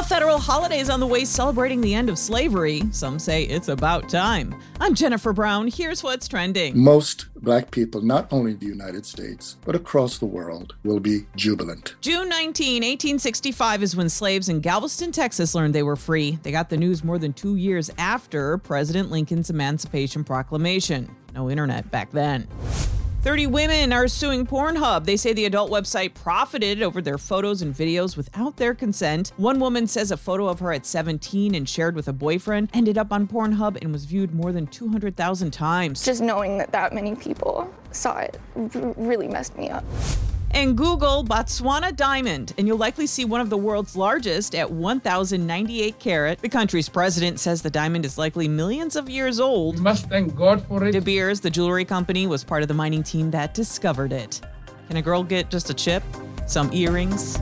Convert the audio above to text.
A federal holiday is on the way celebrating the end of slavery. Some say it's about time. I'm Jennifer Brown. Here's what's trending. Most black people, not only in the United States, but across the world, will be jubilant. June 19, 1865 is when slaves in Galveston, Texas learned they were free. They got the news more than two years after President Lincoln's Emancipation Proclamation. No internet back then. 30 women are suing Pornhub. They say the adult website profited over their photos and videos without their consent. One woman says a photo of her at 17 and shared with a boyfriend ended up on Pornhub and was viewed more than 200,000 times. Just knowing that that many people saw it really messed me up and Google Botswana diamond, and you'll likely see one of the world's largest at 1,098 carat. The country's president says the diamond is likely millions of years old. We must thank God for it. De Beers, the jewelry company, was part of the mining team that discovered it. Can a girl get just a chip? Some earrings?